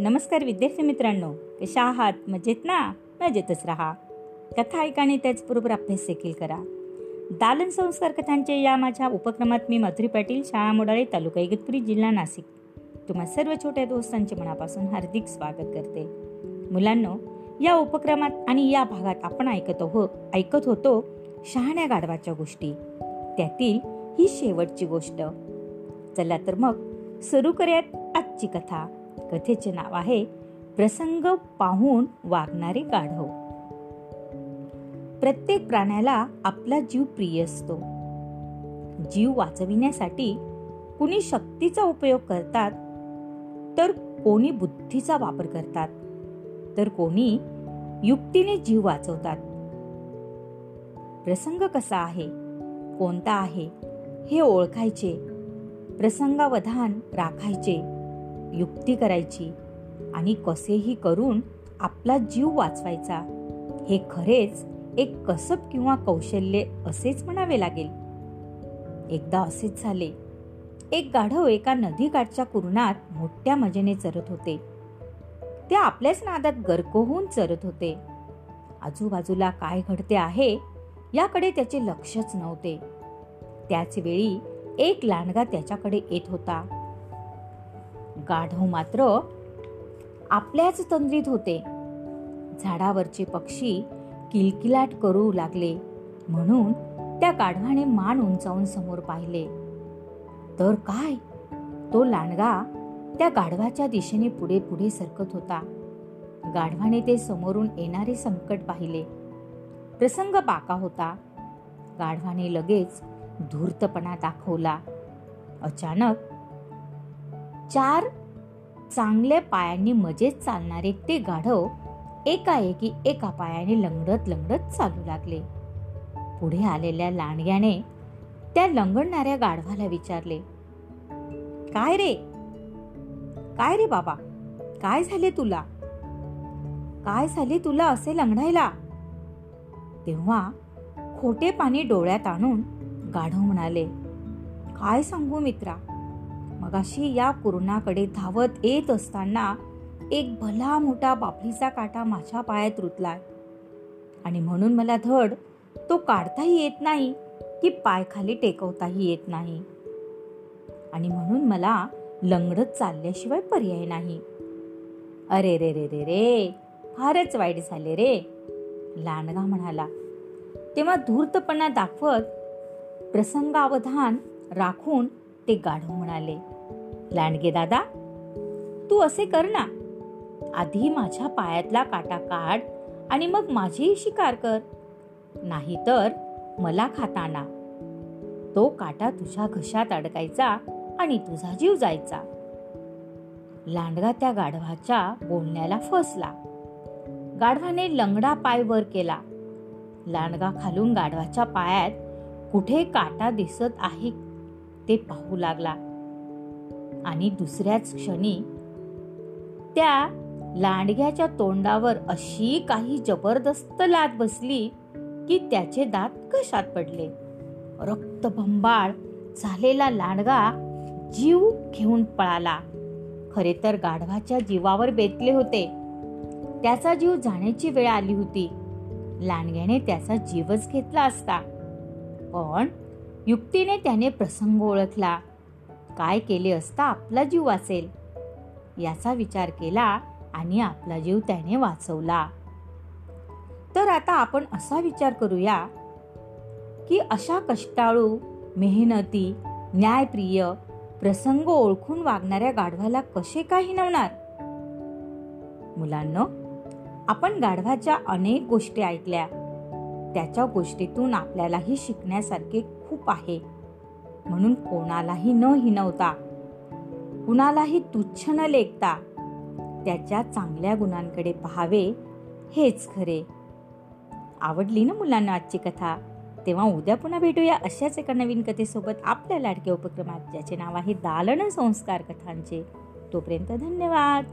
नमस्कार विद्यार्थी मित्रांनो कशा आहात? मजेत ना? मजेतच राहा. कथा ऐका आणि त्याचबरोबर अभ्यास देखील करा. दालन संस्कार कथांचे या माझ्या उपक्रमात मी मधुरी पाटील शाळा मोडाळे तालुका इगतपुरी जिल्हा नाशिक. तुम्हा सर्व छोट्या दोस्तांचे मनापासून हार्दिक स्वागत करते. मुलांनो या उपक्रमात आणि या भागात आपण ऐकत हो ऐकत होतो शहाण्या गाढवाच्या गोष्टी. त्यातील ही शेवटची गोष्ट. चला तर मग सुरू करूयात आजची कथा. कथेचे नाव आहे प्रसंग पाहून वागणारे गाढव. प्रत्येक प्राण्याला आपला जीव प्रिय असतो. जीव वाचविण्यासाठी कुणी शक्तीचा उपयोग करतात तर कोणी बुद्धीचा वापर करतात तर कोणी युक्तीने जीव वाचवतात. प्रसंग कसा आहे कोणता आहे हे ओळखायचे. प्रसंगावधान राखायचे. युक्ती करायची आणि कसेही करून आपला जीव वाचवायचा हे खरेच एक कसब किंवा कौशल्य असेच म्हणावे लागेल. एकदा असेच झाले. एक गाढव एका नदीकाठच्या कुरणात मोठ्या मजेने चरत होते. ते आपल्याच नादात गर्क होऊन चरत होते. आजूबाजूला काय घडते आहे याकडे त्याचे लक्षच नव्हते. त्याच वेळी एक लांडगा त्याच्याकडे येत होता. गाढव मात्र आपल्याच तंद्रीत होते. झाडावरचे पक्षी किलकिलाट करू लागले म्हणून त्या गाढवाने मान उंचावून समोर पाहिले. तर काय? तो लांडगा त्या गाढवाच्या दिशेने पुढे पुढे सरकत होता. गाढवाने ते समोरून येणारे संकट पाहिले. प्रसंग पाका होता. गाढवाने लगेच धूर्तपणा दाखवला. अचानक चार चांगल्या पायांनी मजेत चालणारे ते गाढव एकाएकी एका पायाने लंगडत लंगडत चालू लागले. पुढे आलेल्या लांडग्याने त्या लंगडणाऱ्या गाढवाला विचारले काय रे? काय रे बाबा? काय झाले तुला? काय झाले तुला असे लंगडायला? तेव्हा खोटे पाणी डोळ्यात आणून गाढव म्हणाले काय सांगू मित्रा? मगाशी या कुरणाकडे धावत येत असताना एक भला मोठा बापलीचा काटा माझ्या पायात रुतलाय आणि म्हणून मला धड तो काढताही येत नाही की पाय खाली टेकवताही येत नाही. आणि म्हणून मला लंगडत चालल्याशिवाय पर्याय नाही. अरे रे रे रे रे फारच वाईट झाले रे लांडगा म्हणाला. तेव्हा धूर्तपणा दाखवत प्रसंगावधान राखून ते गाढव म्हणाले. लांडगे दादा तू असे कर ना. आधी माझ्या पायातला काटा काढ आणि मग माझीही शिकार कर. नाहीतर मला खाताना तो काटा तुझ्या घशात अडकायचा आणि तुझा जीव जायचा. लांडगा त्या गाढवाच्या बोलण्याला फसला. गाढवाने लंगडा पाय वर केला. लांडगा खालून गाढवाच्या पायात कुठे काटा दिसत आहे ते पाहू लागला. आणि दुसऱ्याच क्षणी त्या लांडग्याच्या तोंडावर अशी काही जबरदस्त लाद बसली की त्याचे दात कशात पडले. रक्तभंबाळ झालेला लांडगा जीव घेऊन पळाला. खरे तर गाढवाच्या जीवावर बेतले होते. त्याचा जीव जाण्याची वेळ आली होती. लांडग्याने त्याचा जीवच घेतला असता. पण युक्तीने त्याने प्रसंग ओळखला. काय केले असता आपला जीव वाचेल? याचा विचार केला आणि आपला जीव त्याने वाचवला. तर आता आपण असा विचार करूया की अशा कष्टाळू मेहनती न्यायप्रिय प्रसंग ओळखून वागणाऱ्या गाढवाला कसे काही नवणार मुलांना आपण गाढवाच्या अनेक गोष्टी ऐकल्या. त्याच्या गोष्टीतून आपल्यालाही शिकण्यासारखे खूप आहे. म्हणून कोणालाही न हिनवता कुणालाही तुच्छ न लेखता त्याच्या चांगल्या गुणांकडे पाहावे हेच खरे. आवडली ना मुलांना आजची कथा? तेव्हा उद्या पुन्हा भेटूया अशाच एका नवीन कथेसोबत आपल्या लाडक्या उपक्रमात ज्याचे नाव आहे दालन संस्कार कथांचे. तोपर्यंत धन्यवाद.